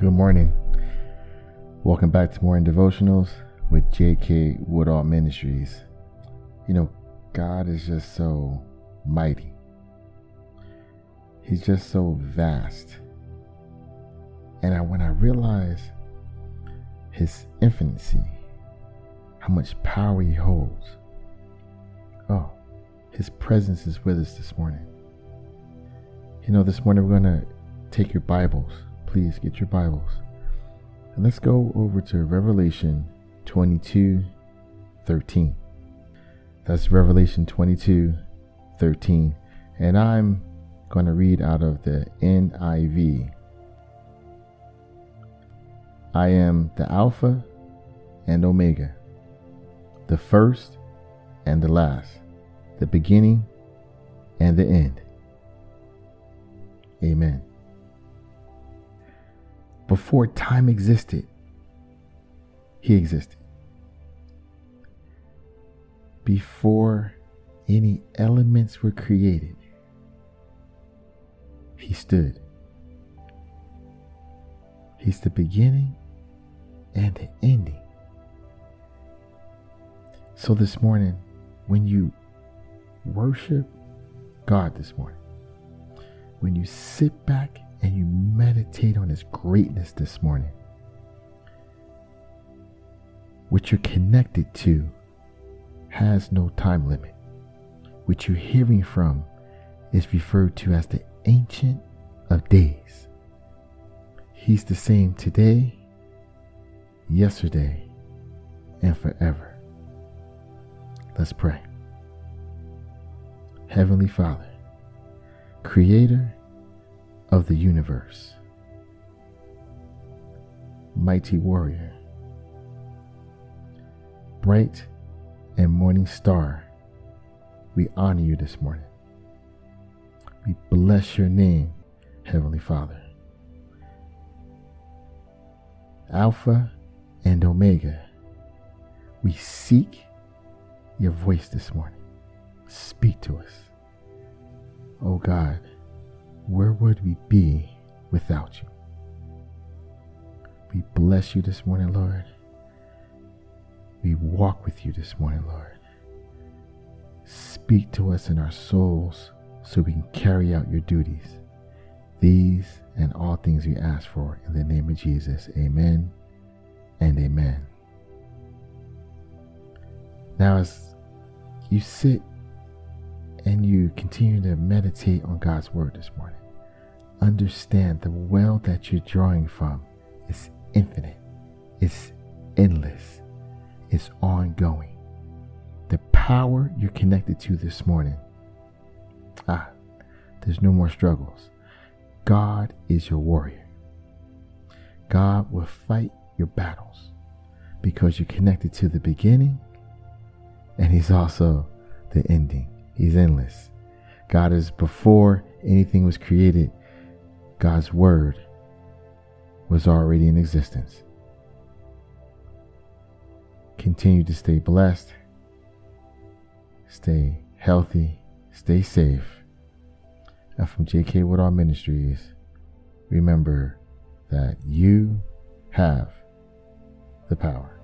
Good morning. Welcome back to Morning Devotionals with J.K. Woodall Ministries. You know, God is just so mighty, He's just so vast. And I, when I realize His infinity, how much power He holds, oh, His presence is with us this morning. You know, this morning we're going to take your Bibles. Please get your Bibles. And let's go over to Revelation 22 13. That's Revelation 22 13. And I'm going to read out of the NIV. I am the Alpha and Omega, the first and the last, the beginning and the end. Amen. Before time existed, He existed. Before any elements were created, He stood. He's the beginning and the ending. So this morning, when you worship God this morning, when you sit back and you meditate on His greatness this morning, what you're connected to has no time limit. What you're hearing from is referred to as the Ancient of Days. He's the same today, yesterday, and forever. Let's pray. Heavenly Father, Creator of the universe, Mighty Warrior, Bright and Morning Star, we honor you this morning. We bless your name, Heavenly Father. Alpha and Omega, we seek your voice this morning. Speak to us. Oh God, where would we be without you? We bless you this morning, Lord. We walk with you this morning, Lord. Speak to us in our souls so we can carry out your duties. These and all things we ask for in the name of Jesus. Amen and amen. Now, as you sit and you continue to meditate on God's word this morning, understand the well that you're drawing from is infinite, it's endless, it's ongoing. The power you're connected to this morning, ah, there's no more struggles. God is your warrior. God will fight your battles because you're connected to the beginning and He's also the ending. He's endless. God is before anything was created, God's Word was already in existence. Continue to stay blessed, stay healthy, stay safe. And from J.K. Woodall Ministries, remember that you have the power.